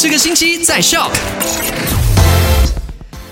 这个星期在 Shop。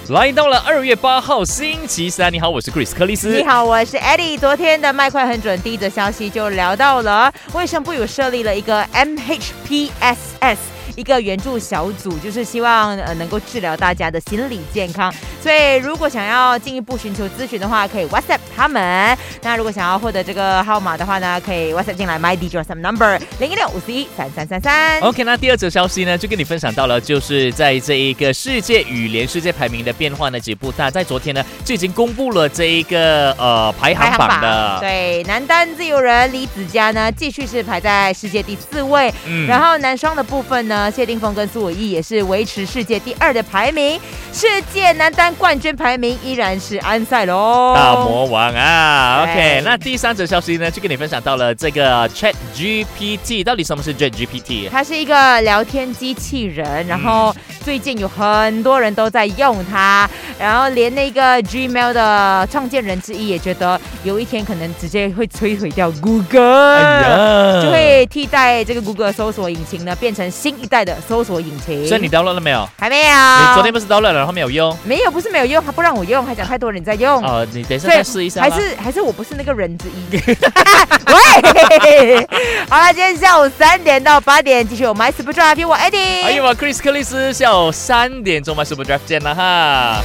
来到了二月八号星期三，你好，我是 Chris 克里斯。你好，我是 Eddie。昨天的麦快很准，第一则消息就聊到了卫生部有设立了一个 MHPSS。一个援助小组，就是希望呃能够治疗大家的心理健康。所以如果想要进一步寻求咨询的话，可以 WhatsApp 他们。那如果想要获得这个号码的话呢，可以 WhatsApp 进来 My DJ Some Number 零一六五四一三三三三。OK，那第二则消息呢，就跟你分享到了，就是在这一个世界羽联世界排名的变化呢，几步大在昨天呢就已经公布了这一个呃排行榜的。对，男单自由人李子嘉呢，继续是排在世界第四位。嗯，然后男双的部分呢。谢霆锋跟苏伟毅也是维持世界第二的排名，世界男单冠军排名依然是安塞龙，大魔王啊！OK，那第三则消息呢，就跟你分享到了这个 Chat GPT，到底什么是 Chat GPT？它是一个聊天机器人，然后最近有很多人都在用它，然后连那个 Gmail 的创建人之一也觉得有一天可能直接会摧毁掉 Google，就会替代这个 Google 搜索引擎呢，变成新一代。的搜索引擎，所以你 download 了没有？还没有。你昨天不是 download 了，然后没有用？没有，不是没有用，他不让我用，还讲太多人在用。哦，你等一下再试一下。还是还是我不是那个人之一。喂，好了，今天下午三点到八点继续有 My Super Drive，我 Eddie，还有我 Chris 克里斯，下午三点钟 My Super Drive 见了哈。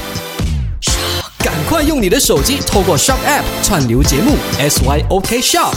赶快用你的手机透过 Shop App 串流节目 SYOK Shop。